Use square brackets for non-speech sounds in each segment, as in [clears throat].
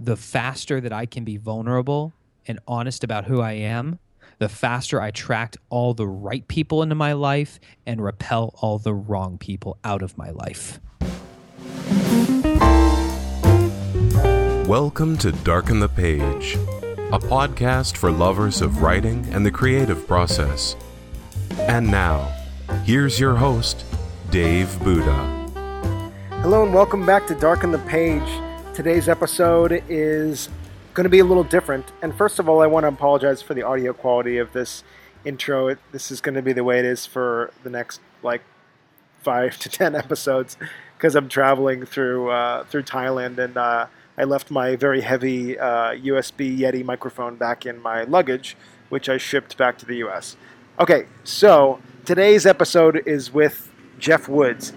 the faster that I can be vulnerable and honest about who I am, the faster I attract all the right people into my life and repel all the wrong people out of my life. Welcome to Darken the Page, a podcast for lovers of writing and the creative process. And now, here's your host, Dave Buddha. Hello and welcome back to Darken the Page. Today's episode is going to be a little different. And first of all, I want to apologize for the audio quality of this intro. It, this is going to be the way it is for the next like five to ten episodes because I'm traveling through uh, through Thailand and uh, I left my very heavy uh, USB Yeti microphone back in my luggage, which I shipped back to the U.S. Okay, so today's episode is with Geoff Woods.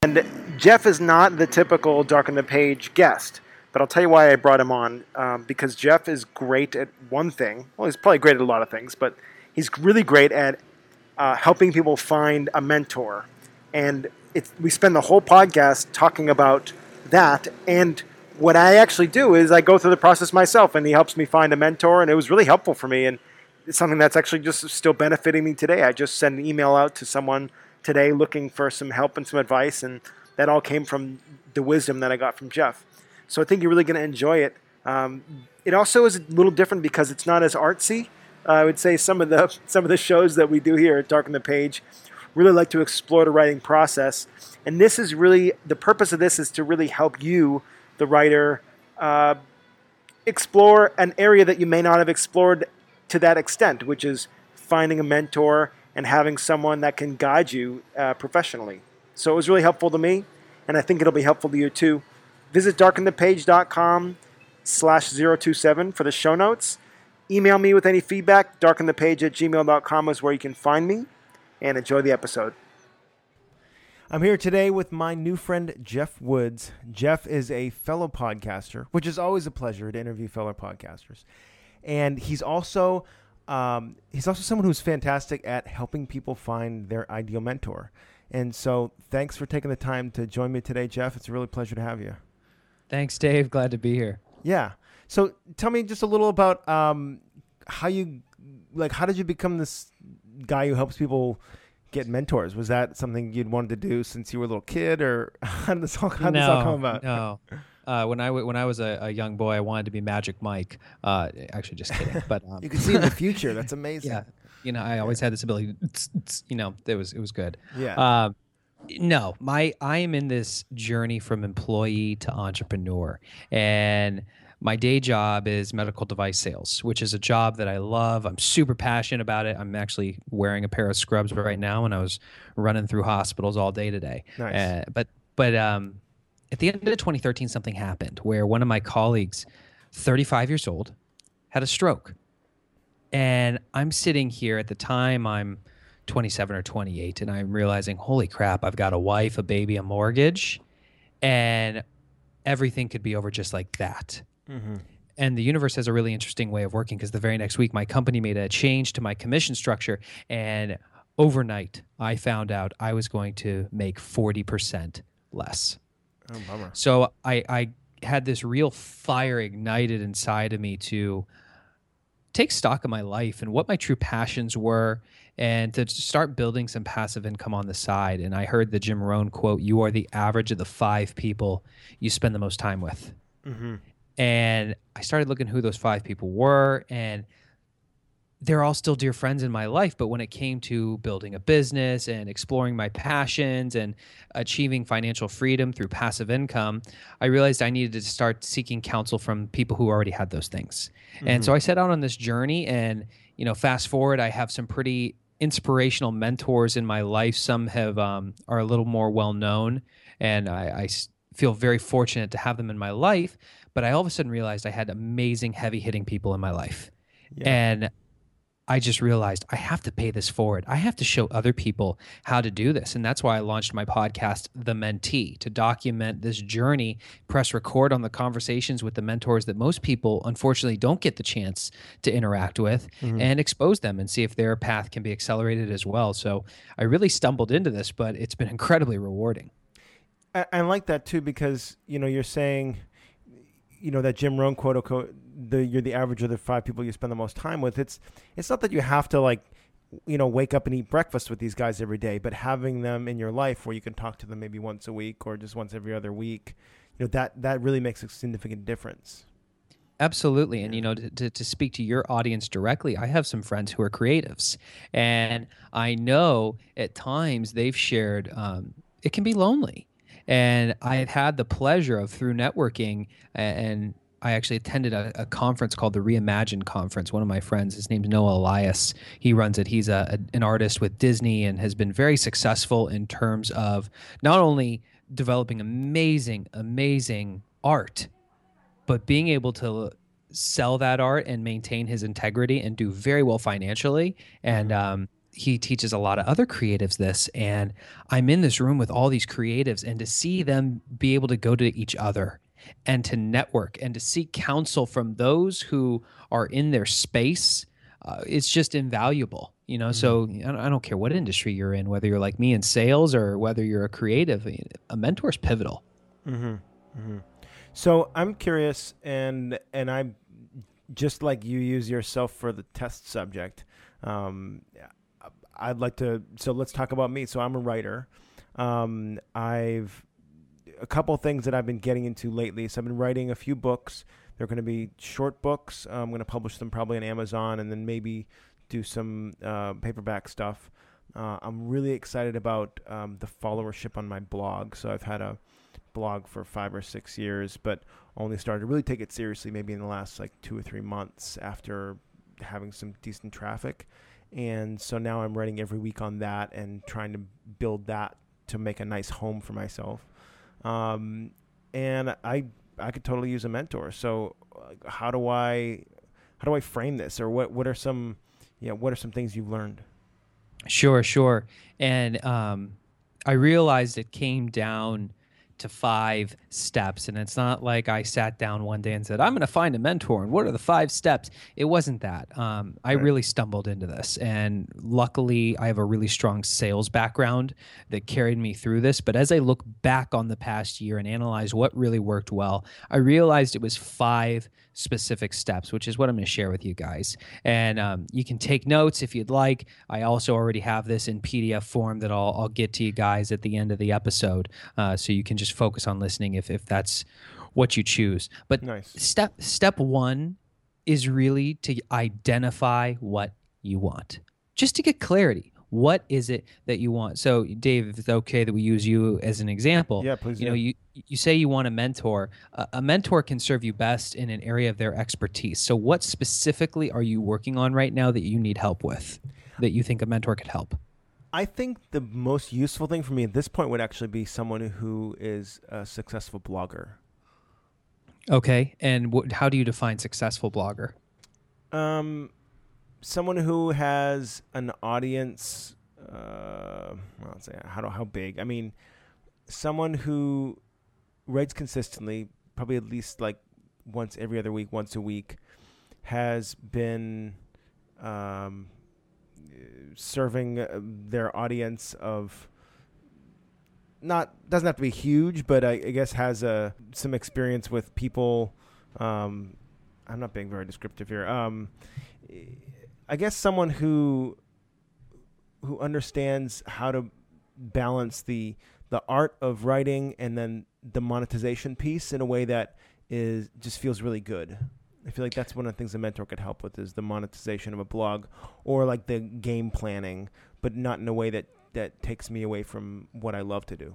And Geoff is not the typical Dark Darken the Page guest, but I'll tell you why I brought him on. Um, because Geoff is great at one thing. Well, he's probably great at a lot of things, but he's really great at uh, helping people find a mentor. And we spend the whole podcast talking about that. And what I actually do is I go through the process myself, and he helps me find a mentor. And it was really helpful for me. And it's something that's actually just still benefiting me today. I just send an email out to someone today looking for some help and some advice, and that all came from the wisdom that I got from Geoff. So I think you're really going to enjoy it. Um, it also is a little different because it's not as artsy. Uh, I would say some of the [laughs] some of the shows that we do here at Darken the Page really like to explore the writing process, and this is really the purpose of this is to really help you, the writer, uh, explore an area that you may not have explored to that extent, which is finding a mentor and having someone that can guide you uh, professionally. So it was really helpful to me, and I think it'll be helpful to you too. Visit darkenthepage.com slash 027 for the show notes. Email me with any feedback. Darkenthepage at gmail.com is where you can find me, and enjoy the episode. I'm here today with my new friend, Geoff Woods. Geoff is a fellow podcaster, which is always a pleasure to interview fellow podcasters. And he's also um, he's also someone who's fantastic at helping people find their ideal mentor. And so, thanks for taking the time to join me today, Geoff. It's a really pleasure to have you. Thanks, Dave. Glad to be here. Yeah. So, tell me just a little about um, how you, like, how did you become this guy who helps people get mentors? Was that something you'd wanted to do since you were a little kid, or [laughs] how did this all, how did no, this all come about? No. Uh, when I w- when I was a, a, young boy, I wanted to be Magic Mike. Uh, actually, just kidding. But um, you can see in the future. [laughs] That's amazing. Yeah, you know, I always had this ability. You know, it was it was good. Yeah. Uh, no, my I am in this journey from employee to entrepreneur, and my day job is medical device sales, which is a job that I love. I'm super passionate about it. I'm actually wearing a pair of scrubs right now, and I was running through hospitals all day today. Nice. Uh, but but um, at the end of 2013, something happened where one of my colleagues, 35 years old, had a stroke. And I'm sitting here at the time, I'm 27 or 28, and I'm realizing, holy crap, I've got a wife, a baby, a mortgage, and everything could be over just like that. Mm-hmm. And the universe has a really interesting way of working because the very next week, my company made a change to my commission structure. And overnight, I found out I was going to make 40% less. Oh, bummer. So I, I had this real fire ignited inside of me to take stock of my life and what my true passions were and to start building some passive income on the side. And I heard the Jim Rohn quote, You are the average of the five people you spend the most time with. Mm-hmm. And I started looking who those five people were. And they're all still dear friends in my life. But when it came to building a business and exploring my passions and achieving financial freedom through passive income, I realized I needed to start seeking counsel from people who already had those things. Mm-hmm. And so I set out on this journey. And, you know, fast forward, I have some pretty inspirational mentors in my life. Some have um, are a little more well known, and I, I feel very fortunate to have them in my life. But I all of a sudden realized I had amazing, heavy hitting people in my life. Yeah. And I just realized I have to pay this forward. I have to show other people how to do this. And that's why I launched my podcast, The Mentee, to document this journey, press record on the conversations with the mentors that most people, unfortunately, don't get the chance to interact with mm-hmm. and expose them and see if their path can be accelerated as well. So I really stumbled into this, but it's been incredibly rewarding. I, I like that too because, you know, you're saying you know that Jim Rohn quote, the you're the average of the five people you spend the most time with. It's it's not that you have to like you know wake up and eat breakfast with these guys every day, but having them in your life where you can talk to them maybe once a week or just once every other week, you know that that really makes a significant difference. Absolutely. And, you know, to, to, speak to your audience directly, I have some friends who are creatives. And I know at times they've shared, um, it can be lonely. And I've had the pleasure of through networking and I actually attended a, a, conference called the Reimagine Conference. One of my friends, his name's Noah Elias. He runs it. He's a, a, an artist with Disney and has been very successful in terms of not only developing amazing, amazing art, but being able to sell that art and maintain his integrity and do very well financially. And mm-hmm. um, he teaches a lot of other creatives this. And I'm in this room with all these creatives, and to see them be able to go to each other and to network and to seek counsel from those who are in their space uh, it's just invaluable you know mm-hmm. so I don't care what industry you're in whether you're like me in sales or whether you're a creative a mentor is pivotal mm-hmm. Mm-hmm. so i'm curious and and i'm just like you use yourself for the test subject um, i'd like to so let's talk about me so i'm a writer um, i've a couple things that I've been getting into lately. So I've been writing a few books. They're going to be short books. I'm going to publish them probably on Amazon and then maybe do some uh, paperback stuff. Uh, I'm really excited about um, the followership on my blog. So I've had a blog for five or six years, but only started to really take it seriously maybe in the last like two or three months after having some decent traffic. And so now I'm writing every week on that and trying to build that to make a nice home for myself. Um, and I I could totally use a mentor. So uh, how do I how do I frame this, or what what are some you know what are some things you've learned? Sure, sure. And um, I realized it came down to five steps. And it's not like I sat down one day and said, I'm going to find a mentor. And what are the five steps? It wasn't that. Um, I right. really stumbled into this. And luckily, I have a really strong sales background that carried me through this. But as I look back on the past year and analyze what really worked well, I realized it was five specific steps, which is what I'm going to share with you guys. And um, you can take notes if you'd like. I also already have this in PDF form that I'll, I'll get to you guys at the end of the episode. Uh, so you can just focus on listening if, if that's what you choose. But nice. step step one is really to identify what you want, just to get clarity. What is it that you want? So, Dave, if it's okay that we use you as an example, yeah, please. You know, you you say you want a mentor. Uh, a mentor can serve you best in an area of their expertise. So, what specifically are you working on right now that you need help with? That you think a mentor could help? I think the most useful thing for me at this point would actually be someone who is a successful blogger. Okay, and wh- how do you define successful blogger? Um, someone who has an audience. Uh, well, say how do, how big? I mean, someone who writes consistently, probably at least like once every other week, once a week, has been um, serving uh, their audience of not doesn't have to be huge, but I, I guess has a uh, some experience with people. Um, I'm not being very descriptive here. Um, I guess someone who who understands how to balance the the art of writing and then the monetization piece in a way that is just feels really good. I feel like that's one of the things a mentor could help with is the monetization of a blog or like the game planning, but not in a way that that takes me away from what I love to do.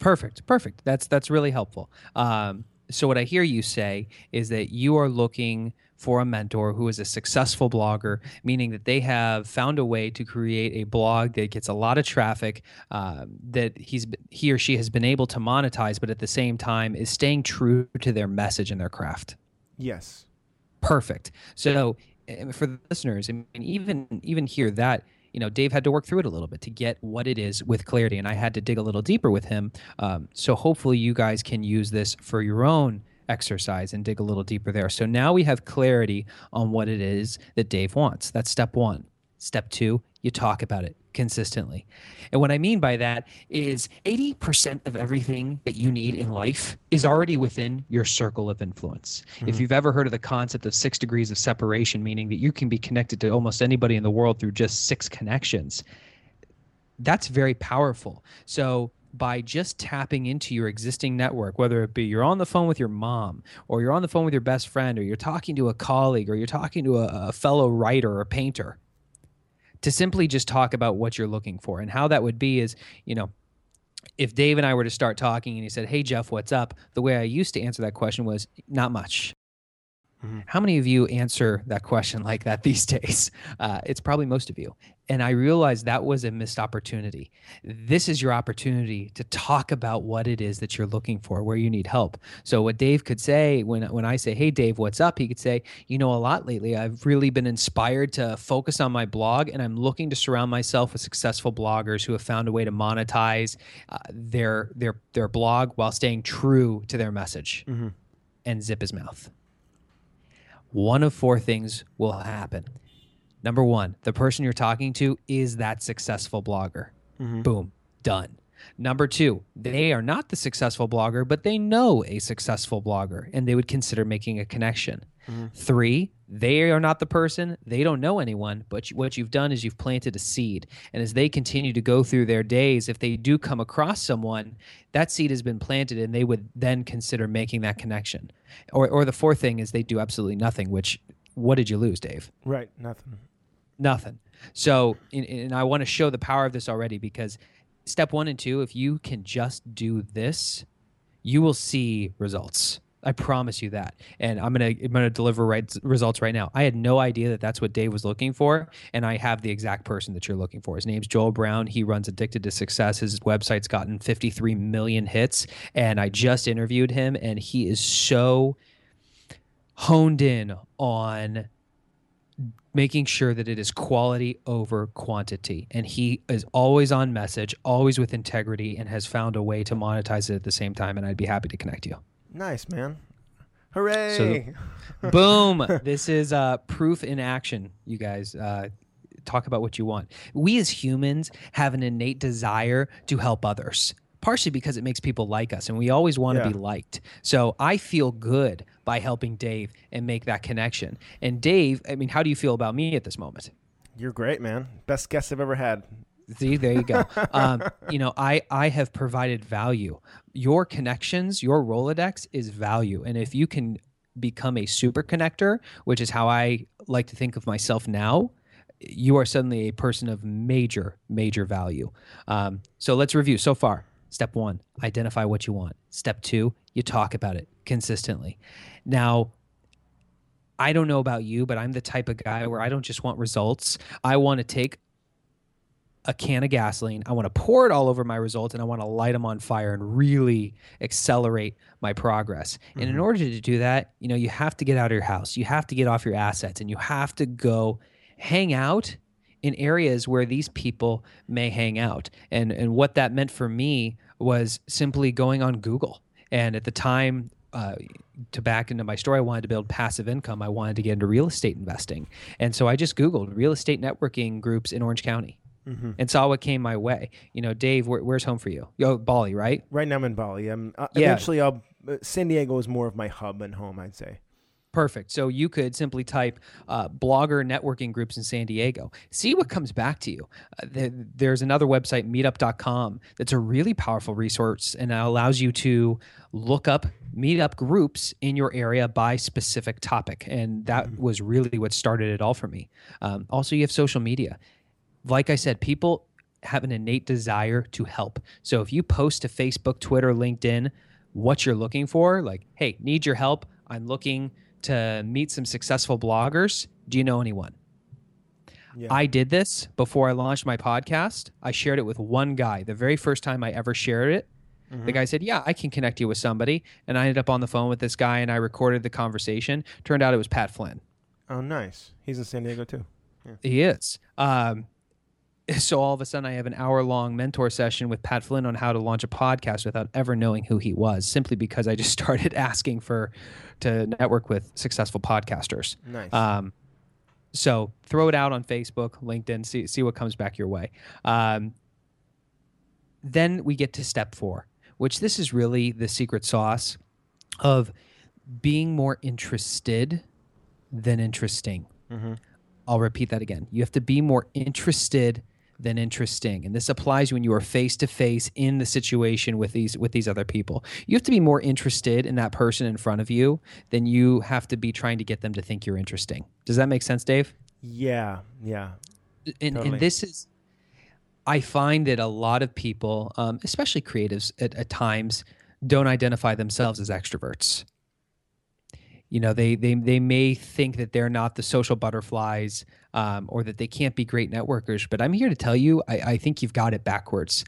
Perfect, perfect. That's that's really helpful. Um, so what I hear you say is that you are looking for a mentor who is a successful blogger, meaning that they have found a way to create a blog that gets a lot of traffic, uh, that he's he or she has been able to monetize, but at the same time is staying true to their message and their craft. Yes. Perfect. So eh, for the listeners, I mean, even even here that you know Dave had to work through it a little bit to get what it is with clarity, and I had to dig a little deeper with him. Um, so hopefully you guys can use this for your own exercise and dig a little deeper there. So now we have clarity on what it is that Dave wants. That's step one. Step two, you talk about it. consistently. And what I mean by that is 80% of everything that you need in life is already within your circle of influence. Mm-hmm. If you've ever heard of the concept of six degrees of separation, meaning that you can be connected to almost anybody in the world through just six connections, that's very powerful. So by just tapping into your existing network, whether it be you're on the phone with your mom, or you're on the phone with your best friend, or you're talking to a colleague, or you're talking to a, a fellow writer or painter, to simply just talk about what you're looking for. And how that would be is, you know, if Dave and I were to start talking and he said, Hey, Geoff, what's up? The way I used to answer that question was, Not much. Mm-hmm. How many of you answer that question like that these [laughs] days? Uh, it's probably most of you. And I realized that was a missed opportunity. This is your opportunity to talk about what it is that you're looking for, where you need help. So what Dave could say when when I say, "Hey Dave, what's up?" He could say, "You know, a lot lately. I've really been inspired to focus on my blog, and I'm looking to surround myself with successful bloggers who have found a way to monetize uh, their their their blog while staying true to their message." Mm-hmm. And zip his mouth one of four things will happen. Number one, the person you're talking to is that successful blogger. Mm-hmm. Boom, done. Number two, they are not the successful blogger, but they know a successful blogger and they would consider making a connection. Mm-hmm. Three, they are not the person, they don't know anyone, but what you've done is you've planted a seed. And as they continue to go through their days, if they do come across someone, that seed has been planted and they would then consider making that connection. Or, or the fourth thing is they do absolutely nothing, which what did you lose, Dave? Right, nothing. Nothing. So, and, and I want to show the power of this already because step one and two, if you can just do this, you will see results. I promise you that. And I'm gonna I'm gonna deliver right results right now. I had no idea that that's what Dave was looking for, and I have the exact person that you're looking for. His name's Joel Brown. He runs Addicted to Success. His website's gotten 53 million hits, and I just interviewed him, and he is so honed in on making sure that it is quality over quantity. And he is always on message, always with integrity, and has found a way to monetize it at the same time. And I'd be happy to connect you. Nice, man. Hooray. So, boom. [laughs] this is uh, proof in action, you guys. Uh, talk about what you want. We as humans have an innate desire to help others partially because it makes people like us and we always want to yeah. be liked. So I feel good by helping Dave and make that connection. And Dave, I mean, how do you feel about me at this moment? You're great, man. Best guest I've ever had. See, there you go. um, you know, I I have provided value. Your connections, your Rolodex is value, and if you can become a super connector, which is how I like to think of myself now, you are suddenly a person of major major value. Um, so let's review so far. Step one, identify what you want. Step two, you talk about it consistently. Now, I don't know about you, but I'm the type of guy where I don't just want results. I want to take a can of gasoline, I want to pour it all over my results, and I want to light them on fire and really accelerate my progress. Mm-hmm. And in mm-hmm. order to do that, you know, you have to get out of your house, you have to get off your assets, and you have to go hang out in areas where these people may hang out. And and what that meant for me was simply going on Google. And at the time, uh, to back into my story, I wanted to build passive income. I wanted to get into real estate investing. And so I just Googled real estate networking groups in Orange County. Mm-hmm. And saw what came my way. You know, Dave, where, where's home for you? Yo, Bali, right? Right now I'm in Bali. I'm uh, yeah. eventually I'll uh, San Diego is more of my hub and home, I'd say. Perfect. So you could simply type uh, blogger networking groups in San Diego. See what comes back to you. Uh, th- there's another website, meetup.com, that's a really powerful resource and allows you to look up meetup groups in your area by specific topic. And that mm-hmm. was really what started it all for me. Um, also, you have social media. Like I said, people have an innate desire to help. So if you post to Facebook, Twitter, LinkedIn, what you're looking for, like, hey, need your help. I'm looking to meet some successful bloggers. Do you know anyone? Yeah. I did this before I launched my podcast. I shared it with one guy. The very first time I ever shared it, mm-hmm. the guy said, Yeah, I can connect you with somebody. And I ended up on the phone with this guy and I recorded the conversation. Turned out it was Pat Flynn. Oh, nice. He's in San Diego too. Yeah. He is. Um, [laughs] so all of a sudden I have an hour long mentor session with Pat Flynn on how to launch a podcast without ever knowing who he was, simply because I just [laughs] started asking for to network with successful podcasters. Nice. Um, So throw it out on Facebook, LinkedIn, see see what comes back your way. Um, then we get to step four, which this is really the secret sauce of being more interested than interesting. I'll repeat that again. You have to be more interested than interesting, and this applies when you are face to face in the situation with these with these other people. You have to be more interested in that person in front of you than you have to be trying to get them to think you're interesting. Does that make sense, Dave? Yeah, yeah. and, Totally. and this is i find that a lot of people um, especially creatives at, at times don't identify themselves as extroverts you know they they, they may think that they're not the social butterflies um, or that they can't be great networkers but i'm here to tell you I, I think you've got it backwards.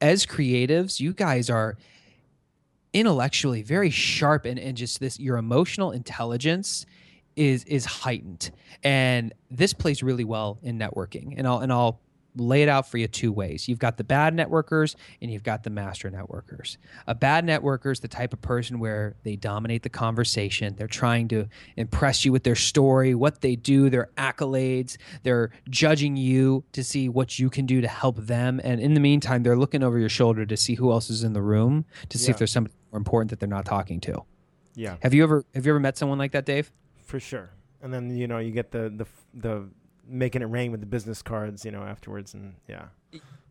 As creatives you guys are intellectually very sharp and, and just this your emotional intelligence is is heightened. And this plays really well in networking and I'll and I'll lay it out for you two ways. You've got the bad networkers and you've got the master networkers. A bad networker is the type of person where they dominate the conversation. They're trying to impress you with their story what they do their accolades. They're judging you to see what you can do to help them. And in the meantime they're looking over your shoulder to see who else is in the room to see Yeah. if there's somebody more important that they're not talking to. Yeah, have you ever have you ever met someone like that dave? For sure. And then you know you get the the the making it rain with the business cards, you know, afterwards, and yeah.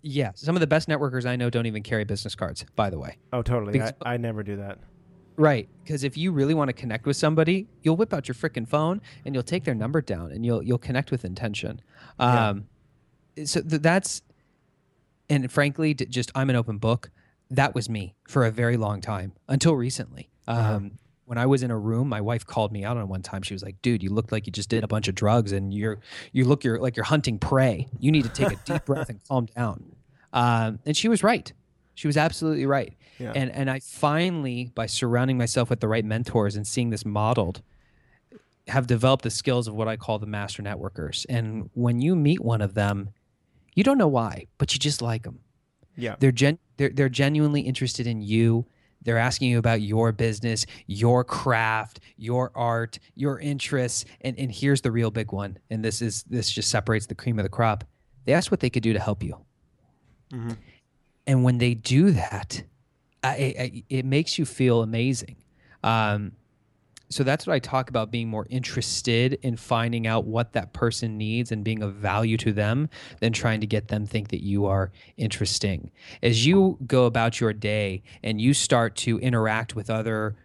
Yeah, some of the best networkers I know don't even carry business cards, by the way. Oh, totally. Because- I, I never do that. Right, because if you really want to connect with somebody, you'll whip out your freaking phone and you'll take their number down and you'll you'll connect with intention. Yeah. Um, so th- that's, and frankly, d- just I'm an open book. That was me for a very long time until recently. Um, When I was in a room, my wife called me out on one time. She was like, "Dude, you look like you just did a bunch of drugs, and you're you look you're like you're hunting prey. You need to take a deep breath and calm down." Um, and she was right. She was absolutely right. Yeah. And and I finally, by surrounding myself with the right mentors and seeing this modeled, have developed the skills of what I call the master networkers. And when you meet one of them, you don't know why, but you just like them. Yeah. They're gen they're they're genuinely interested in you. They're asking you about your business, your craft, your art, your interests, and and here's the real big one. And this is this just separates the cream of the crop. They ask what they could do to help you. And when they do that, I, I, it makes you feel amazing. Um, so that's what I talk about being more interested in finding out what that person needs and being of value to them than trying to get them think that you are interesting. As you go about your day and you start to interact with other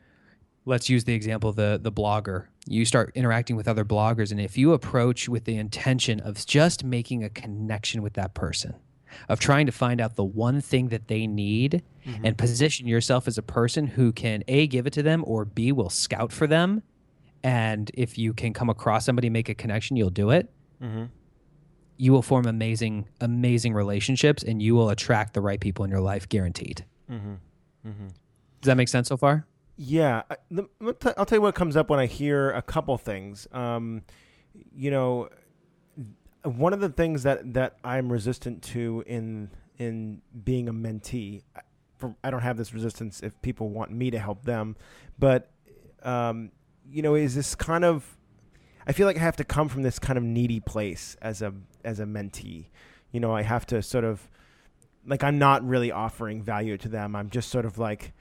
let's use the example of the the blogger. You start interacting with other bloggers and if you approach with the intention of just making a connection with that person, of trying to find out the one thing that they need and position yourself as a person who can A give it to them or B will scout for them and if you can come across somebody make a connection, you'll do it. You will form amazing amazing relationships and you will attract the right people in your life guaranteed. mm-hmm. Does that make sense so far? Yeah, I- the- I'll t- I'll tell you what comes up when I hear a couple things. Um, you know, one of the things that, that I'm resistant to in in being a mentee, for, I don't have this resistance if people want me to help them, but um, you know, is this kind of I feel like I have to come from this kind of needy place as a as a mentee. You know, I have to sort of like I'm not really offering value to them. I'm just sort of like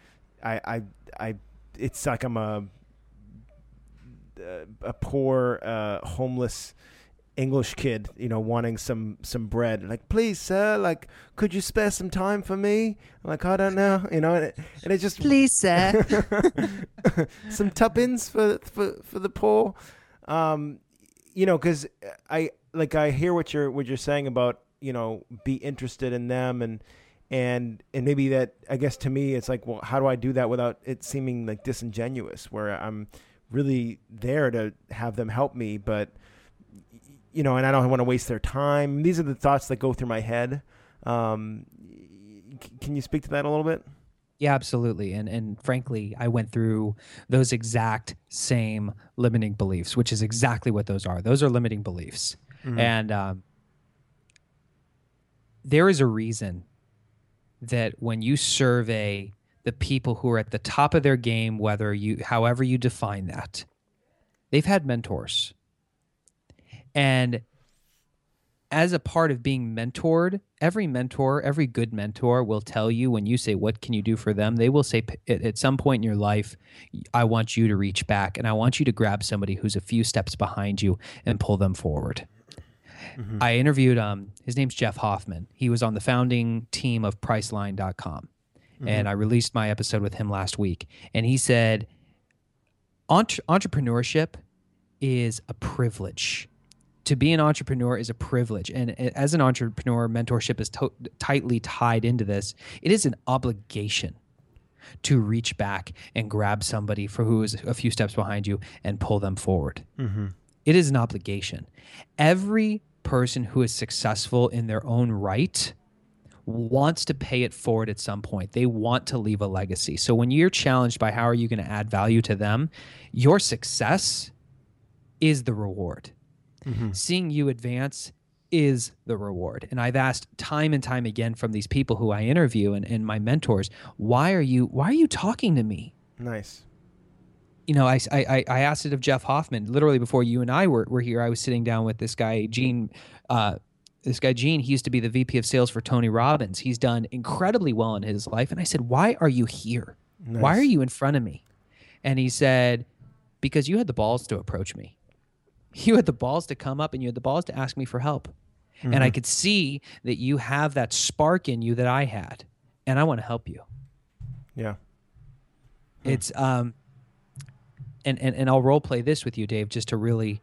I I I it's like I'm a a poor uh, homeless English kid, you know, wanting some some bread. Like, please, sir, like, could you spare some time for me? I'm like, I don't know, you know, and it, and it just Please, sir. [laughs] some tuppence for for for the poor. Um, you know, because I like I hear what you're what you're saying about you know be interested in them and and and maybe that I guess to me it's like well how do I do that without it seeming like disingenuous where I'm really there to have them help me but you know and I don't want to waste their time these are the thoughts that go through my head um, can you speak to that a little bit Yeah, absolutely. And and frankly, I went through those exact same limiting beliefs, which is exactly what those are. Those are limiting beliefs. And um, there is a reason that when you survey the people who are at the top of their game, whether you however you define that, they've had mentors. And as a part of being mentored, every mentor, every good mentor will tell you when you say, What can you do for them? They will say, At some point in your life, I want you to reach back and I want you to grab somebody who's a few steps behind you and pull them forward. Mm-hmm. I interviewed, um, his name's Jeff Hoffman. He was on the founding team of Priceline.com. Mm-hmm. And I released my episode with him last week. And he said, Entre- entrepreneurship is a privilege to be an entrepreneur is a privilege. And as an entrepreneur, mentorship is to- tightly tied into this. It is an obligation to reach back and grab somebody for who is a few steps behind you and pull them forward. Mm-hmm. It is an obligation. Every person who is successful in their own right wants to pay it forward at some point. They want to leave a legacy. So when you're challenged by how are you going to add value to them, your success is the reward mm-hmm. seeing you advance is the reward. And I've asked time and time again from these people who I interview and, and my mentors, why are you why are you talking to me? Nice. You know, I, I, I asked it of Jeff Hoffman literally before you and I were, were here. I was sitting down with this guy, Gene, uh, this guy Gene, he used to be the VP of sales for Tony Robbins. He's done incredibly well in his life. And I said, Why are you here? Nice. Why are you in front of me? And he said, Because you had the balls to approach me. You had the balls to come up and you had the balls to ask me for help. Mm-hmm. And I mm-hmm. could see that you have that spark in you that I had. And I want to help you. Yeah. It's um and, and and I'll role play this with you, Dave, just to really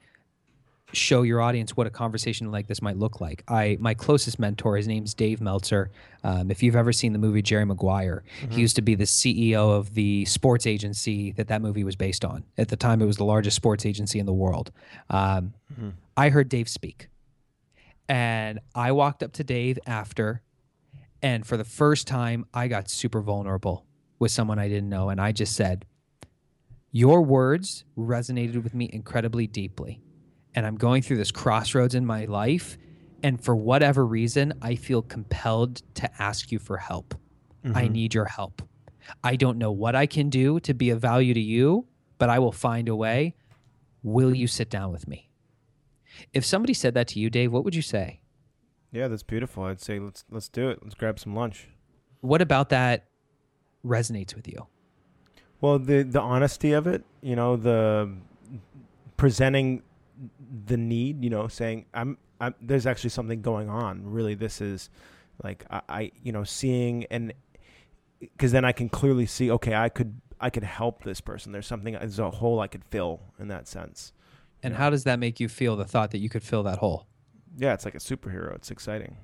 show your audience what a conversation like this might look like. I my closest mentor, his name's Dave Meltzer. Um, if you've ever seen the movie Jerry Maguire, mm-hmm. he used to be the CEO of the sports agency that that movie was based on. At the time, it was the largest sports agency in the world. Um, mm-hmm. I heard Dave speak, and I walked up to Dave after, and for the first time, I got super vulnerable with someone I didn't know, and I just said. Your words resonated with me incredibly deeply and I'm going through this crossroads in my life. And for whatever reason, I feel compelled to ask you for help. Mm-hmm. I need your help. I don't know what I can do to be of value to you, but I will find a way. Will you sit down with me? If somebody said that to you, Dave, what would you say? Yeah, that's beautiful. I'd say let's let's do it. Let's grab some lunch. What about that resonates with you? Well, the the honesty of it, you know, the presenting the need, you know, saying I'm, I'm there's actually something going on. Really, this is like I, I you know, seeing and because then I can clearly see, okay, I could I could help this person. There's something there's a hole I could fill in that sense. And how does that make you feel? The thought that you could fill that hole. Yeah, it's like a superhero. It's exciting.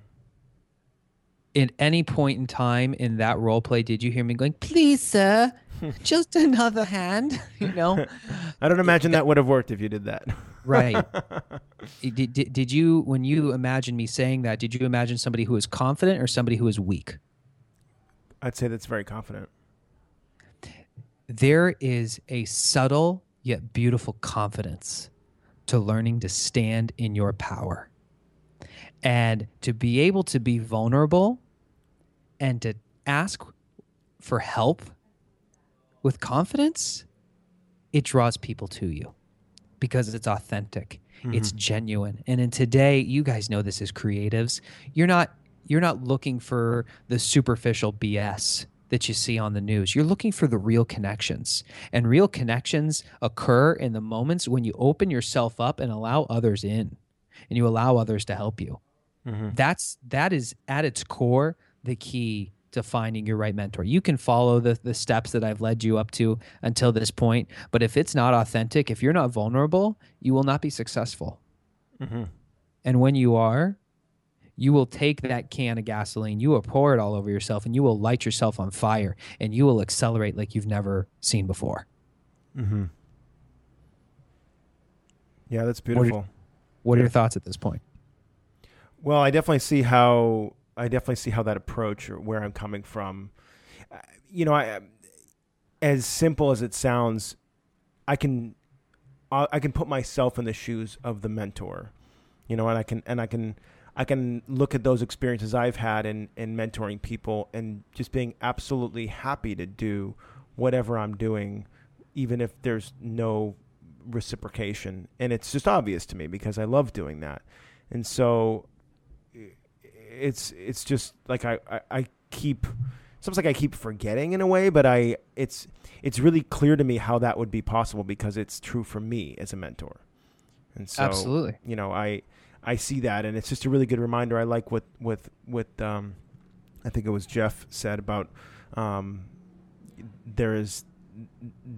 At any point in time in that role play, did you hear me going, "Please, sir, [laughs] just another hand"? [laughs] You know. [laughs] I don't imagine that would have worked if you did that. Right. did, did, did you, when you imagine me saying that, did you imagine somebody who is confident or somebody who is weak? I'd say that's very confident. There is a subtle yet beautiful confidence to learning to stand in your power and to be able to be vulnerable and to ask for help with confidence, it draws people to you because it's authentic. Mm-hmm. It's genuine. And in today, you guys know this as creatives. You're not you're not looking for the superficial BS that you see on the news. You're looking for the real connections. And real connections occur in the moments when you open yourself up and allow others in and you allow others to help you. Mm-hmm. That's that is at its core the key to finding your right mentor. You can follow the, the steps that I've led you up to until this point, but if it's not authentic, if you're not vulnerable, you will not be successful. Mm-hmm. And when you are, you will take that can of gasoline, you will pour it all over yourself, and you will light yourself on fire, and you will accelerate like you've never seen before. Mm-hmm. Yeah, that's beautiful. What are, what are your thoughts at this point? Well, I definitely see how I definitely see how that approach or where I'm coming from. Uh, you know, I as simple as it sounds, I can I can put myself in the shoes of the mentor. You know, and I can and I can I can look at those experiences I've had in in mentoring people and just being absolutely happy to do whatever I'm doing even if there's no reciprocation, and it's just obvious to me because I love doing that, and so it's it's just like I, I, I keep it's almost like I keep forgetting in a way, but I it's it's really clear to me how that would be possible because it's true for me as a mentor. And so Absolutely. you know, I I see that and it's just a really good reminder. I like what with with um I think it was Jeff said about um there is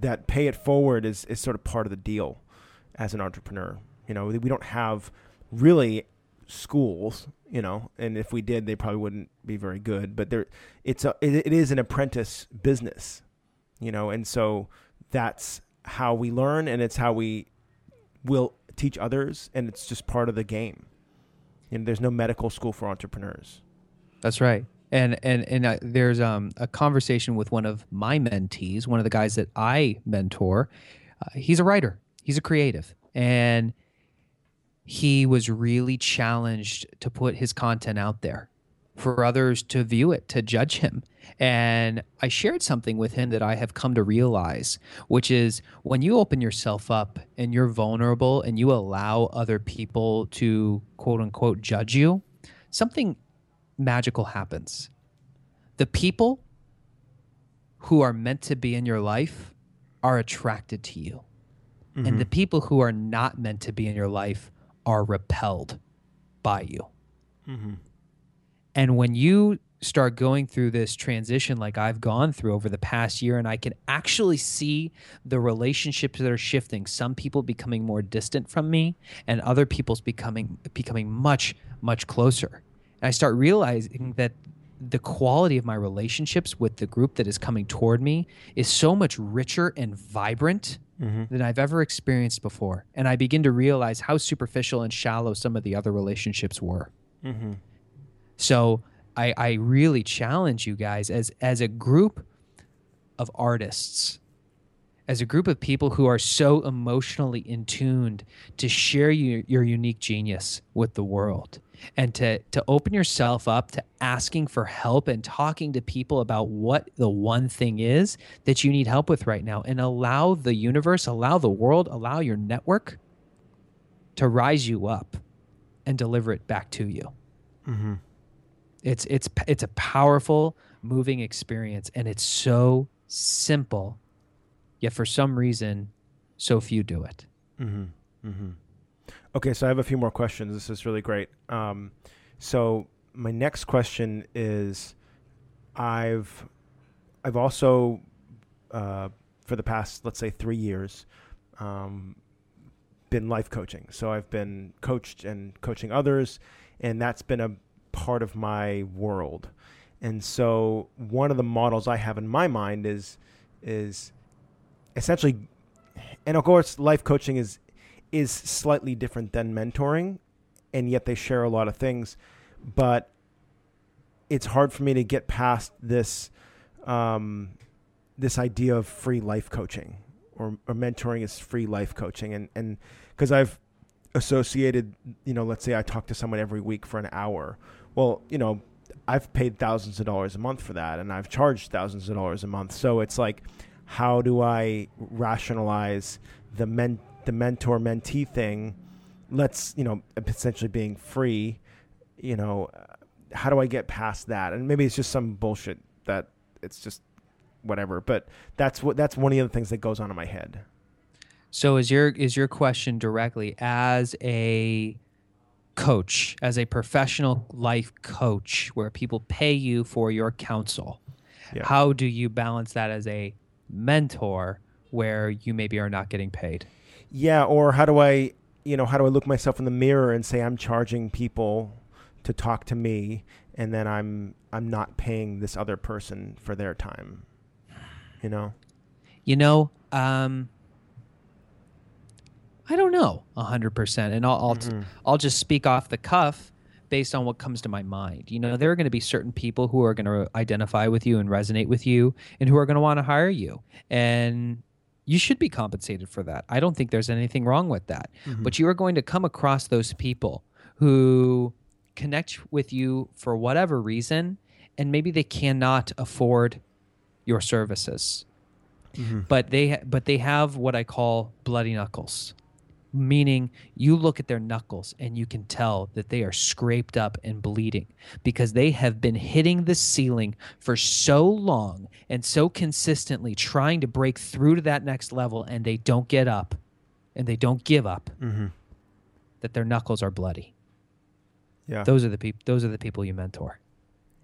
that pay it forward is is sort of part of the deal as an entrepreneur. You know, we don't have really schools, you know, and if we did, they probably wouldn't be very good. But there, it's a, it, it is an apprentice business, you know, and so that's how we learn, and it's how we will teach others, and it's just part of the game. And there's no medical school for entrepreneurs. That's right. And and and uh, there's um, a conversation with one of my mentees, one of the guys that I mentor. Uh, he's a writer. He's a creative, and he was really challenged to put his content out there for others to view it, to judge him. And I shared something with him that I have come to realize, which is when you open yourself up and you're vulnerable and you allow other people to quote unquote judge you, something magical happens. The people who are meant to be in your life are attracted to you. Mm-hmm. And the people who are not meant to be in your life are repelled by you. Mm-hmm. And when you start going through this transition like I've gone through over the past year, and I can actually see the relationships that are shifting. Some people becoming more distant from me, and other people's becoming becoming much much closer. And I start realizing that the quality of my relationships with the group that is coming toward me is so much richer and vibrant mm-hmm. than I've ever experienced before. And I begin to realize how superficial and shallow some of the other relationships were. Mm-hmm. So I, I really challenge you guys as as a group of artists, as a group of people who are so emotionally in tuned to share your, your unique genius with the world and to to open yourself up to asking for help and talking to people about what the one thing is that you need help with right now and allow the universe allow the world allow your network to rise you up and deliver it back to you mm-hmm. it's it's it's a powerful moving experience and it's so simple yet for some reason so few do it mm-hmm. Mm-hmm. Okay, so I have a few more questions. This is really great. Um, so my next question is, I've I've also uh, for the past let's say three years um, been life coaching. So I've been coached and coaching others, and that's been a part of my world. And so one of the models I have in my mind is is essentially, and of course, life coaching is is slightly different than mentoring, and yet they share a lot of things. But it's hard for me to get past this um, this idea of free life coaching or, or mentoring is free life coaching, and and because I've associated, you know, let's say I talk to someone every week for an hour. Well, you know, I've paid thousands of dollars a month for that, and I've charged thousands of dollars a month. So it's like, how do I rationalize the men the mentor mentee thing, let's you know essentially being free, you know, uh, how do I get past that? And maybe it's just some bullshit that it's just whatever. But that's what that's one of the things that goes on in my head. So is your is your question directly as a coach, as a professional life coach, where people pay you for your counsel? Yeah. How do you balance that as a mentor, where you maybe are not getting paid? Yeah, or how do I, you know, how do I look myself in the mirror and say I'm charging people to talk to me, and then I'm I'm not paying this other person for their time, you know? You know, um, I don't know hundred percent, and I'll I'll, mm-hmm. I'll just speak off the cuff based on what comes to my mind. You know, there are going to be certain people who are going to identify with you and resonate with you and who are going to want to hire you. And you should be compensated for that. I don't think there's anything wrong with that. Mm-hmm. But you are going to come across those people who connect with you for whatever reason, and maybe they cannot afford your services. but they but they have what I call bloody knuckles, meaning you look at their knuckles and you can tell that they are scraped up and bleeding because they have been hitting the ceiling for so long and so consistently trying to break through to that next level and they don't get up and they don't give up mm-hmm. that their knuckles are bloody Yeah. those are the people those are the people you mentor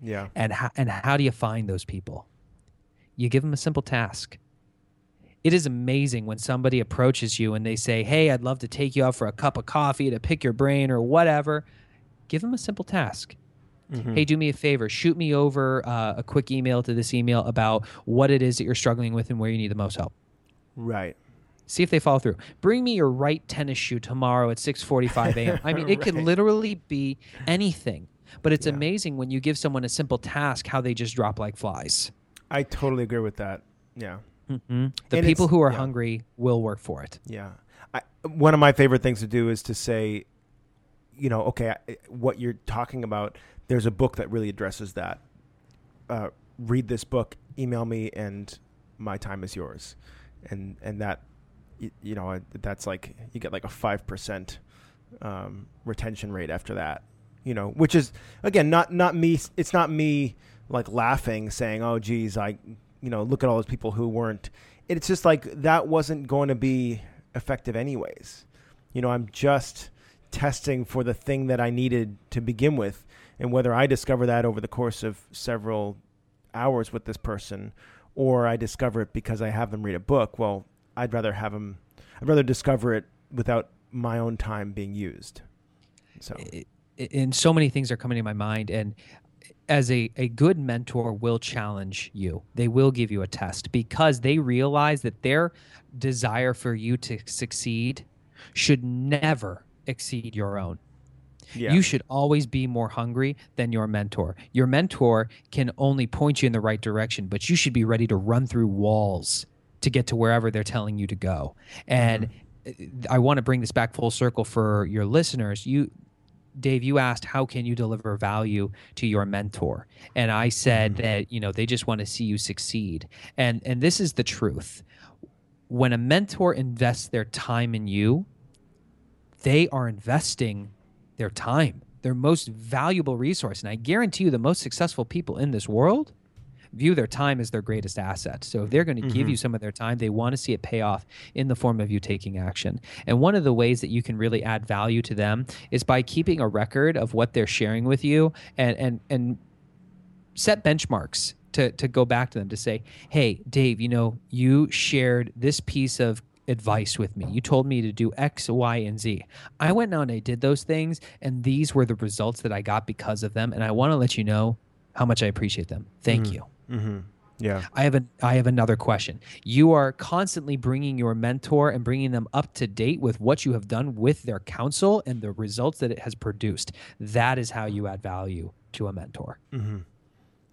yeah. and how, and how do you find those people? You give them a simple task. It is amazing when somebody approaches you and they say, "Hey, I'd love to take you out for a cup of coffee to pick your brain or whatever." Give them a simple task. Hey, do me a favor. Shoot me over uh, a quick email to this email about what it is that you're struggling with and where you need the most help. Right. See if they follow through. Bring me your right tennis shoe tomorrow at 6:45 a.m. I mean, it could [laughs] literally be anything. But it's Yeah. amazing when you give someone a simple task how they just drop like flies. I totally agree with that. Yeah. The And people who are yeah. hungry will work for it. Yeah. I, one of my favorite things to do is to say, you know, okay, I- what you're talking about, there's a book that really addresses that. Uh, read this book, email me, and my time is yours. And, and that, y- you know, that's like, you get like a 5% um, retention rate after that, you know, which is, again, not, not me, it's not me like laughing saying, oh, geez, I, you know, look at all those people who weren't. It's just like that wasn't going to be effective anyways. You know, I'm just testing for the thing that I needed to begin with. And whether I discover that over the course of several hours with this person or I discover it because I have them read a book, well, I'd rather have them, I'd rather discover it without my own time being used. So, I- And so many things are coming to my mind. And as a, a good mentor will challenge you, they will give you a test because they realize that their desire for you to succeed should never exceed your own. yeah. You should always be more hungry than your mentor. Your mentor can only point you in the right direction, but you should be ready to run through walls to get to wherever they're telling you to go. And uh, I want to bring this back full circle for your listeners. You Dave, you asked how can you deliver value to your mentor? And I said mm-hmm. that, you know, they just want to see you succeed. And and this is the truth. When a mentor invests their time in you, they are investing their time, their most valuable resource. And I guarantee you, the most successful people in this world view their time as their greatest asset. So if they're going to give you mm-hmm. some of their time, they want to see it pay off in the form of you taking action. And one of the ways that you can really add value to them is by keeping a record of what they're sharing with you and and and set benchmarks to to go back to them to say, "Hey, Dave, you know, you shared this piece of advice with me. You told me to do X, Y, and Z. I went out and I did those things, and these were the results that I got because of them. And I want to let you know how much I appreciate them. Thank mm. you. Mm-hmm. Yeah. I have a I have another question. You are constantly bringing your mentor and bringing them up to date with what you have done with their counsel and the results that it has produced. That is how you add value to a mentor. Mm-hmm.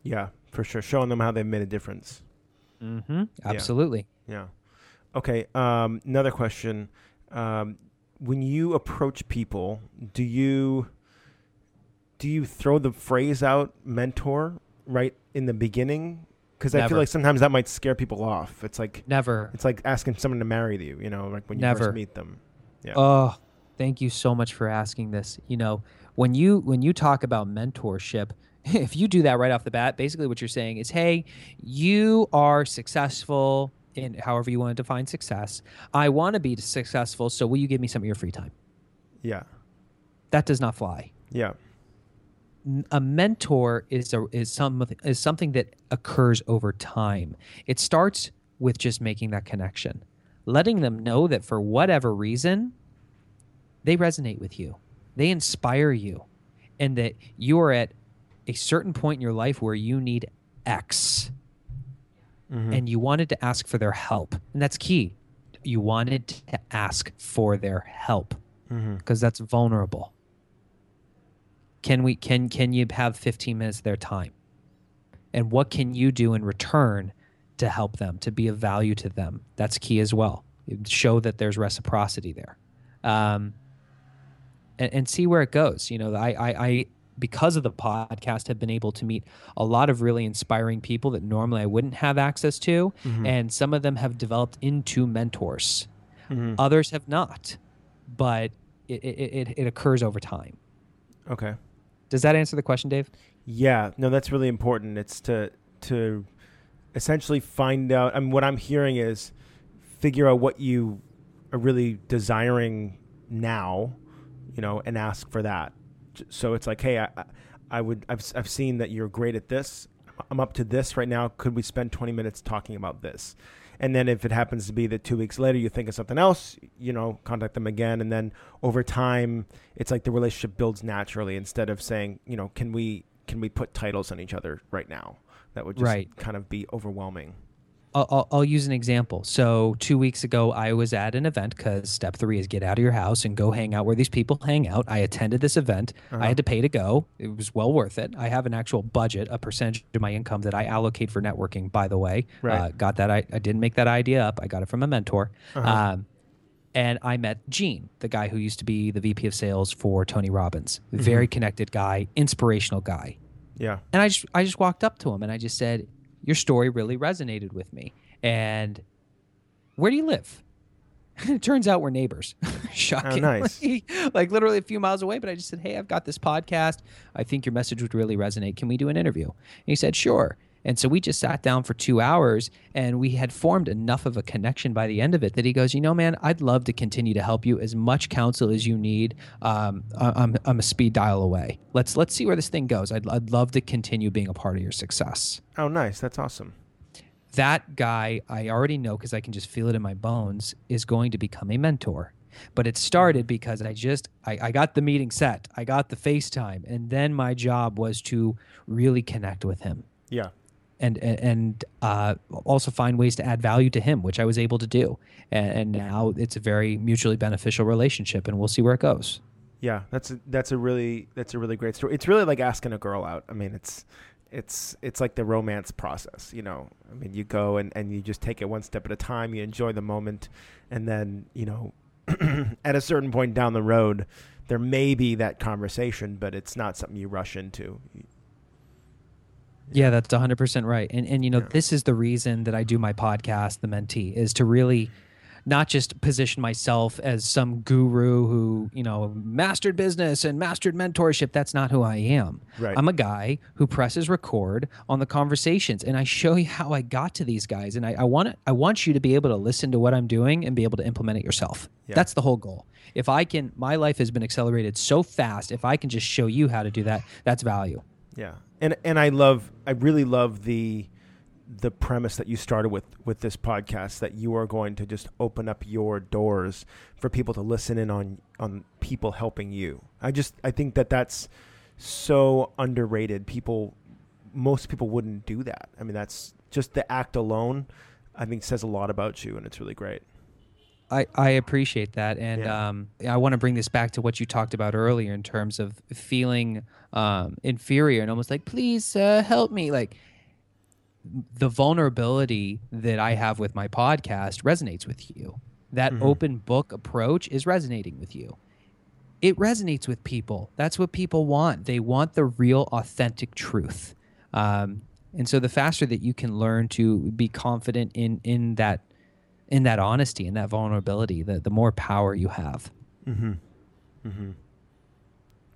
Yeah, for sure. Showing them how they've made a difference. Mm-hmm. Absolutely. Yeah. Okay. Um, another question. Um, when you approach people, do you do you throw the phrase out mentor right in the beginning? Because I Never. feel like sometimes that might scare people off. It's like Never. it's like asking someone to marry you. You know, like when you Never. first meet them. Yeah. Oh, thank you so much for asking this. You know, when you when you talk about mentorship, [laughs] if you do that right off the bat, basically what you're saying is, "Hey, you are successful in however you want to define success. I want to be successful, so will you give me some of your free time?" yeah. That does not fly. Yeah. A mentor is a, is some is something that occurs over time. It starts with just making that connection, letting them know that for whatever reason, they resonate with you, they inspire you, and that you are at a certain point in your life where you need X, Mhm. and you wanted to ask for their help, and that's key. You wanted to ask for their help Mhm. because that's vulnerable. Can we can can you have 15 minutes of their time? And what can you do in return to help them, to be of value to them? That's key as well. Show that there's reciprocity there. Um, and, and see where it goes. You know, I, I, I because of the podcast have been able to meet a lot of really inspiring people that normally I wouldn't have access to Mm-hmm. and some of them have developed into mentors. Mhm. Others have not, but it, it, it occurs over time. Okay. Does that answer the question, Dave? Yeah, no, that's really important. It's to to essentially find out. I mean, what I'm hearing is figure out what you are really desiring now, you know, and ask for that. So it's like, hey, I, I- would, I've, I've seen that you're great at this. I'm up to this right now. Could we spend 20 minutes talking about this? And then if it happens to be that two weeks later you think of something else, you know, contact them again. And then over time, it's like the relationship builds naturally instead of saying, you know, can we can we put titles on each other right now? That would just Right. kind of be overwhelming. I'll, I'll, use an example. So two weeks ago, I was at an event because step three is get out of your house and go hang out where these people hang out. I attended this event. I had to pay to go. It was well worth it. I have an actual budget, a percentage of my income that I allocate for networking. By the way, Right. uh, got that. I, I didn't make that idea up. I got it from a mentor. Um, and I met Gene, the guy who used to be the VP of sales for Tony Robbins. Very connected guy, inspirational guy. Yeah. And I just I just walked up to him and I just said, "Your story really resonated with me." And where do you live? [laughs] it turns out we're neighbors. [laughs] Oh, Shocking. nice. [laughs] like literally a few miles away, but I just said, "Hey, I've got this podcast. I think your message would really resonate. Can we do an interview?" And he said, "Sure." And so we just sat down for two hours and we had formed enough of a connection by the end of it that he goes, You know, man, I'd love to continue to help you as much counsel as you need. Um, I'm, I'm a speed dial away. Let's, let's see where this thing goes. I'd, I'd love to continue being a part of your success. Oh, nice. That's awesome. That guy, I already know because I can just feel it in my bones, is going to become a mentor. But it started because I just I, I got the meeting set, I got the FaceTime, and then my job was to really connect with him Yeah. And and, uh, also find ways to add value to him, which I was able to do. And, and now it's a very mutually beneficial relationship, and we'll see where it goes. Yeah, that's a, that's a really that's a really great story. It's really like asking a girl out. I mean, it's it's it's like the romance process, you know. I mean, you go and and you just take it one step at a time. You enjoy the moment, and then you know, [clears throat] at a certain point down the road, there may be that conversation, but it's not something you rush into. Yeah, that's 100% right. And and you know, Yeah. this is the reason that I do my podcast, The Mentee, is to really not just position myself as some guru who, you know, mastered business and mastered mentorship. That's not who I am. Right. I'm a guy who presses record on the conversations and I show you how I got to these guys. And I, I want I want you to be able to listen to what I'm doing and be able to implement it yourself. Yeah. That's the whole goal. If I can my life has been accelerated so fast, if I can just show you how to do that, that's value. Yeah, and and I love, I really love the the premise that you started with with this podcast that you are going to just open up your doors for people to listen in on on people helping you. I just I think that that's so underrated. People, most people wouldn't do that. I mean, that's just the act alone. I think says a lot about you, and it's really great. I, I appreciate that. And Yeah. um, I want to bring this back to what you talked about earlier in terms of feeling um, inferior and almost like, please uh, help me. Like the vulnerability that I have with my podcast resonates with you. That Mhm. open book approach is resonating with you. It resonates with people. That's what people want. They want the real, authentic truth. Um, and so the faster that you can learn to be confident in in that in that honesty and that vulnerability, the, the more power you have. Mm-hmm. Mm-hmm.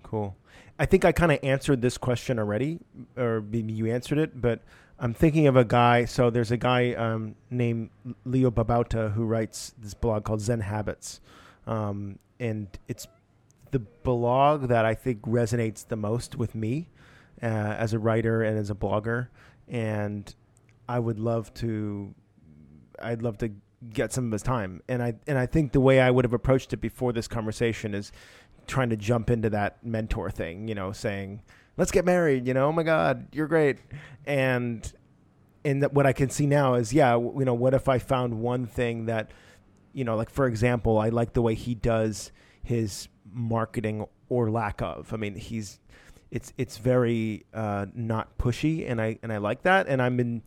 Cool. I think I kind of answered this question already, or maybe you answered it, but I'm thinking of a guy. So there's a guy um, named Leo Babauta who writes this blog called Zen Habits, um, and it's the blog that I think resonates the most with me uh, as a writer and as a blogger. And I would love to, I'd love to get some of his time. And I and I think the way I would have approached it before this conversation is trying to jump into that mentor thing, you know, saying, "Let's get married," you know, "Oh my god, you're great." And and that what I can see now is, yeah, you know, what if I found one thing that you know, like for example, I like the way he does his marketing or lack of. I mean, he's it's it's very uh, not pushy, and I and I like that. And I'm been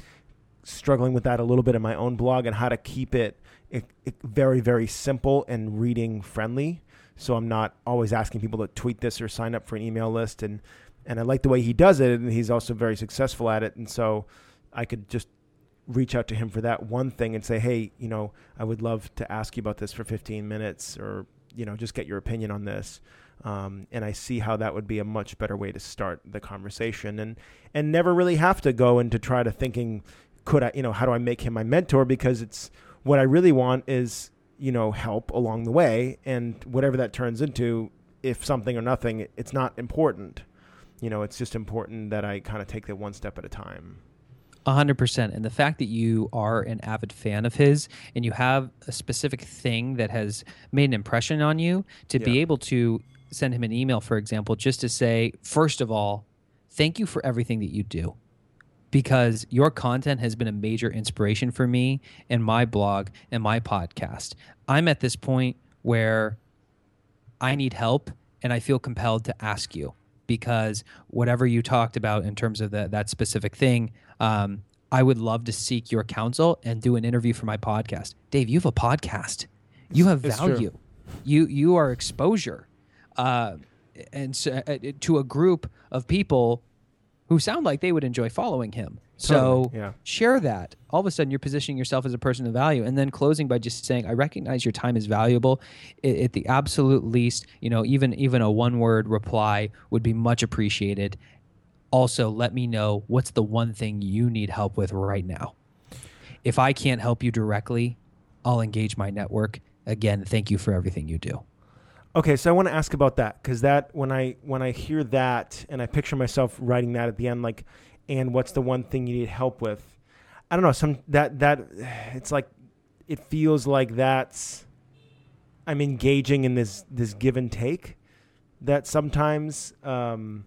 struggling with that a little bit in my own blog and how to keep it, it, it very very simple and reading friendly. So I'm not always asking people to tweet this or sign up for an email list and and I like the way he does it, and he's also very successful at it. And so I could just reach out to him for that one thing and say, hey, you know, I would love to ask you about this for 15 minutes, or you know, just get your opinion on this. Um, and I see how that would be a much better way to start the conversation, and and never really have to go into try to thinking, could I, you know, how do I make him my mentor? Because it's what I really want is you know help along the way, and whatever that turns into, if something or nothing, it's not important you know, it's just important that I kind of take that one step at a time. A hundred percent. And the fact that you are an avid fan of his and you have a specific thing that has made an impression on you to yeah. be able to send him an email, for example, just to say, first of all, thank you for everything that you do. Because your content has been a major inspiration for me and my blog and my podcast. I'm at this point where I need help and I feel compelled to ask you because whatever you talked about in terms of the, that specific thing, um, I would love to seek your counsel and do an interview for my podcast. Dave, you have a podcast. You have value. You you are exposure, uh, and so, uh, to a group of people who sound like they would enjoy following him. So yeah. share that. All of a sudden, you're positioning yourself as a person of value, and then closing by just saying, "I recognize your time is valuable. at the absolute least, you know, even even a one word reply would be much appreciated. Also, let me know what's the one thing you need help with right now. If I can't help you directly, I'll engage my network. Again, thank you for everything you do." Okay, so I want to ask about that because that when I when I hear that and I picture myself writing that at the end, like and what's the one thing you need help with. I don't know. Some that that [sighs] it's like it feels like that's I'm engaging in this this give and take. That sometimes um,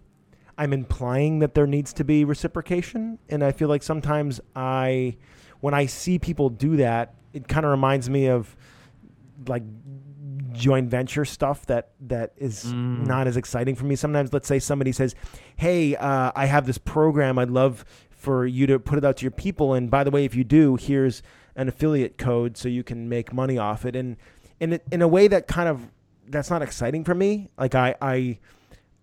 I'm implying that there needs to be reciprocation, and I feel like sometimes I, when I see people do that, it kind of reminds me of like joint venture stuff that that is mm. not as exciting for me. Sometimes, let's say somebody says, "Hey, uh, I have this program. I'd love for you to put it out to your people. And by the way, if you do, here's an affiliate code so you can make money off it." And in in a way that kind of that's not exciting for me. Like I I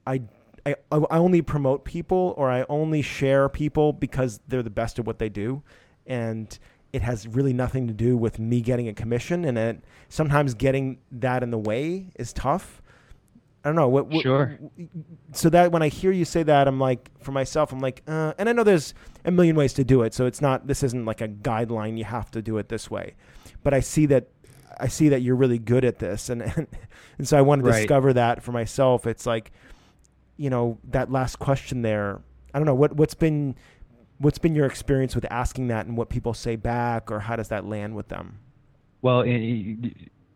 I. I, I only promote people or I only share people because they're the best at what they do. And it has really nothing to do with me getting a commission, and it sometimes getting that in the way is tough. I don't know what, what. Sure. So that when I hear you say that, I'm like, for myself, I'm like, uh, and I know there's a million ways to do it. So it's not. This isn't like a guideline. You have to do it this way. But I see that. I see that you're really good at this, and and, [laughs] and so I want to right. discover that for myself. It's like, you know, that last question there. I don't know what what's been what's been your experience with asking that and what people say back or how does that land with them? Well eh,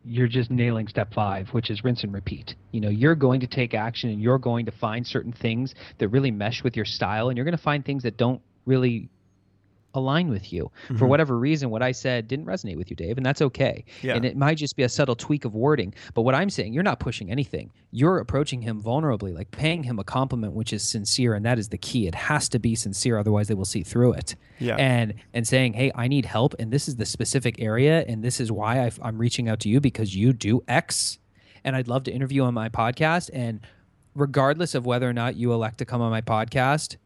you're just nailing step five which is rinse and repeat. You know you're going to take action and you're going to find certain things that really mesh with your style and you're going to find things that don't really align with you. Mm-hmm. For whatever reason, what I said didn't resonate with you, Dave, and that's okay. Yeah. And it might just be a subtle tweak of wording. But what I'm saying, you're not pushing anything. You're approaching him vulnerably, like paying him a compliment, which is sincere, and that is the key. It has to be sincere, otherwise they will see through it. Yeah. And and saying, hey, I need help, and this is the specific area, and this is why i I'm reaching out to you because you do X, and I'd love to interview on my podcast. And regardless of whether or not you elect to come on my podcast,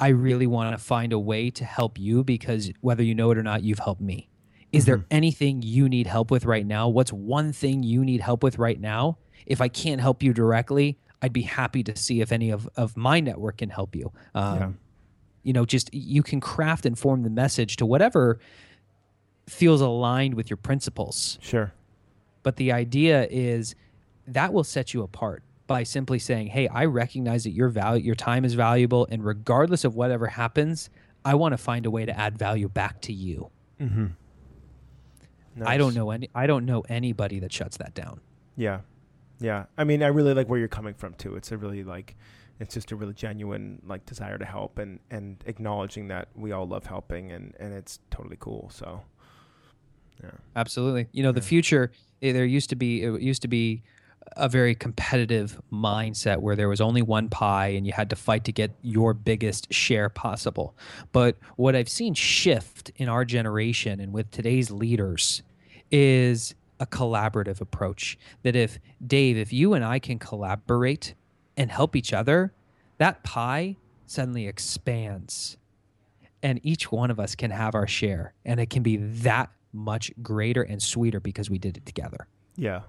I really want to find a way to help you because whether you know it or not, you've helped me. Is mm-hmm. there anything you need help with right now? What's one thing you need help with right now? If I can't help you directly, I'd be happy to see if any of, of my network can help you. Um, yeah. You know, just you can craft and form the message to whatever feels aligned with your principles. Sure. But the idea is that will set you apart by simply saying, "Hey, I recognize that your value, your time is valuable, and regardless of whatever happens, I want to find a way to add value back to you." Mm-hmm. Nice. I don't know any. I don't know anybody that shuts that down. Yeah, yeah. I mean, I really like where you're coming from too. It's a really like, it's just a really genuine like desire to help and and acknowledging that we all love helping and and it's totally cool. So, yeah, absolutely. You know, the future. Eh, there used to be. It used to be a very competitive mindset where there was only one pie and you had to fight to get your biggest share possible. But what I've seen shift in our generation and with today's leaders is a collaborative approach. That if, Dave, if you and I can collaborate and help each other, that pie suddenly expands and each one of us can have our share and it can be that much greater and sweeter because we did it together yeah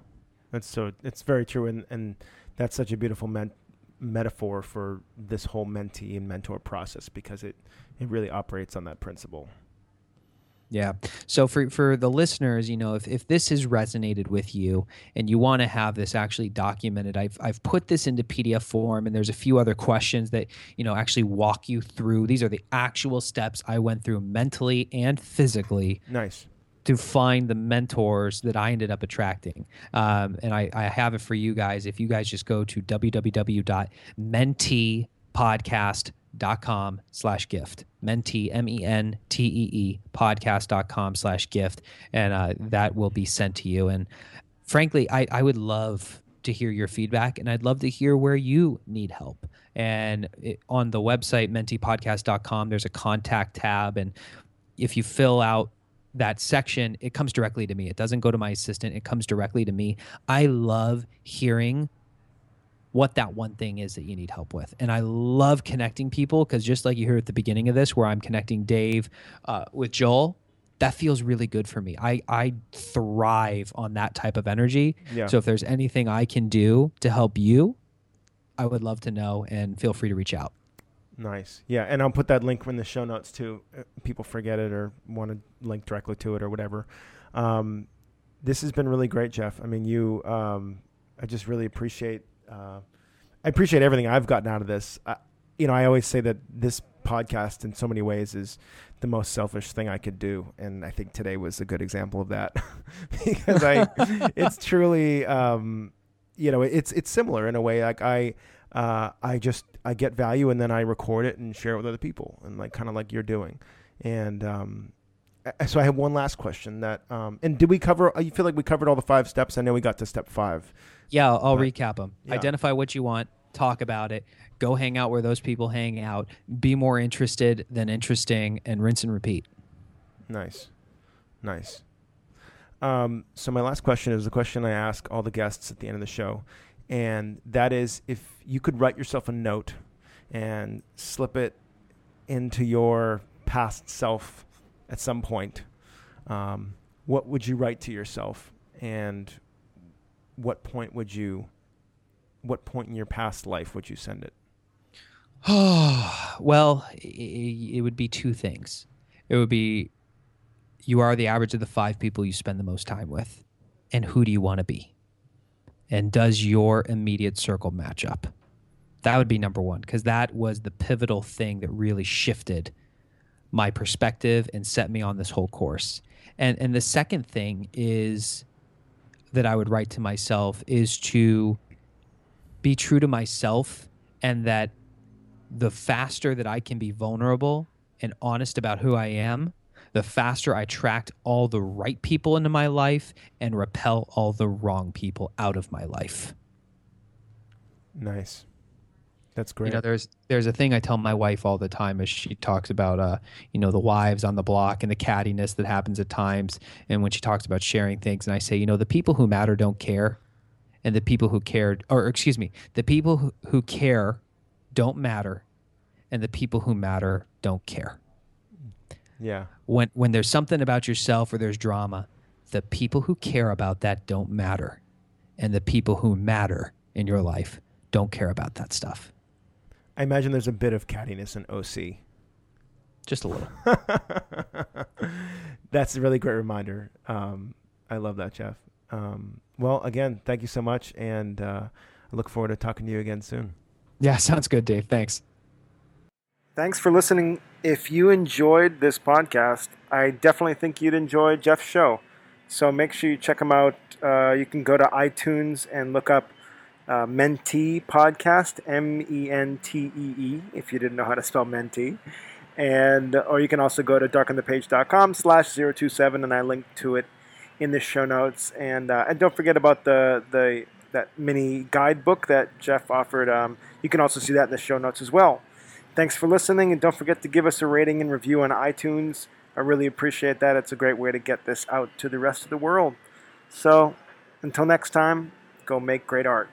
that's so it's very true and and that's such a beautiful men- metaphor for this whole mentee and mentor process because it it really operates on that principle yeah. So for for the listeners, you know, if, if this has resonated with you and you want to have this actually documented, I've I've put this into PDF form and there's a few other questions that, you know, actually walk you through. These are the actual steps I went through mentally and physically. Nice. To find the mentors that I ended up attracting. Um, and I, I have it for you guys. If you guys just go to www.menteepodcast.com slash gift. Mentee m-e-n-t-e-e podcast.com slash gift. And uh, that will be sent to you. And frankly I, I would love to hear your feedback and i'd love to hear where you need help. And it, on the website menteepodcast.com there's a contact tab. And if you fill out that section it comes directly to me it doesn't go to my assistant it comes directly to me i love hearing what that one thing is that you need help with. And I love connecting people because just like you heard at the beginning of this, where I'm connecting Dave uh, with Joel, that feels really good for me. I, I thrive on that type of energy. Yeah. So if there's anything I can do to help you, I would love to know and feel free to reach out. Nice. Yeah. And I'll put that link in the show notes too. Uh, people forget it or want to link directly to it or whatever. Um, this has been really great, Geoff. I mean, you, um, I just really appreciate uh, I appreciate everything I've gotten out of this. I, you know, I always say that this podcast, in so many ways, is the most selfish thing I could do, and I think today was a good example of that [laughs] because I, [laughs] it's truly, um, you know, it's it's similar in a way. Like I, uh, I just I get value and then I record it and share it with other people, and like kind of like you're doing, and um, so I have one last question that, um, and did we cover? You feel like we covered all the five steps? I know we got to step five. Yeah, I'll, I'll recap them. Yeah. Identify what you want, talk about it, go hang out where those people hang out, be more interested than interesting, and rinse and repeat. Nice, nice. Um, so my last question is the question I ask all the guests at the end of the show, and that is if you could write yourself a note and slip it into your past self at some point, um, what would you write to yourself, and what point would you, what point in your past life would you send it? [sighs] well, it, it would be two things. It would be you are the average of the five people you spend the most time with, and who do you want to be? And does your immediate circle match up? That would be number one, because that was the pivotal thing that really shifted my perspective and set me on this whole course. And and the second thing is that I would write to myself is to be true to myself and that the faster that I can be vulnerable and honest about who I am, the faster I attract all the right people into my life and repel all the wrong people out of my life. Nice. That's great. You know, there's there's a thing I tell my wife all the time as she talks about uh, you know, the wives on the block and the cattiness that happens at times and when she talks about sharing things and I say, you know, the people who matter don't care and the people who care or excuse me, the people who, who care don't matter and the people who matter don't care. Yeah. When when there's something about yourself or there's drama, the people who care about that don't matter and the people who matter in your life don't care about that stuff. I imagine there's a bit of cattiness in OC. Just a little. [laughs] That's a really great reminder. Um, I love that, Geoff. Um, well, again, thank you so much, and uh, I look forward to talking to you again soon. Yeah, [laughs] sounds good, Dave. Thanks. Thanks for listening. If you enjoyed this podcast, I definitely think you'd enjoy Geoff's show. So make sure you check him out. Uh, you can go to iTunes and look up uh, Mentee Podcast, M E N T E E, if you didn't know how to spell Mentee. And, or you can also go to darkenthepage.com slash 027, and I link to it in the show notes. And, uh, and don't forget about the, the that mini guidebook that Geoff offered. Um, you can also see that in the show notes as well. Thanks for listening, and don't forget to give us a rating and review on iTunes. I really appreciate that. It's a great way to get this out to the rest of the world. So, until next time, go make great art.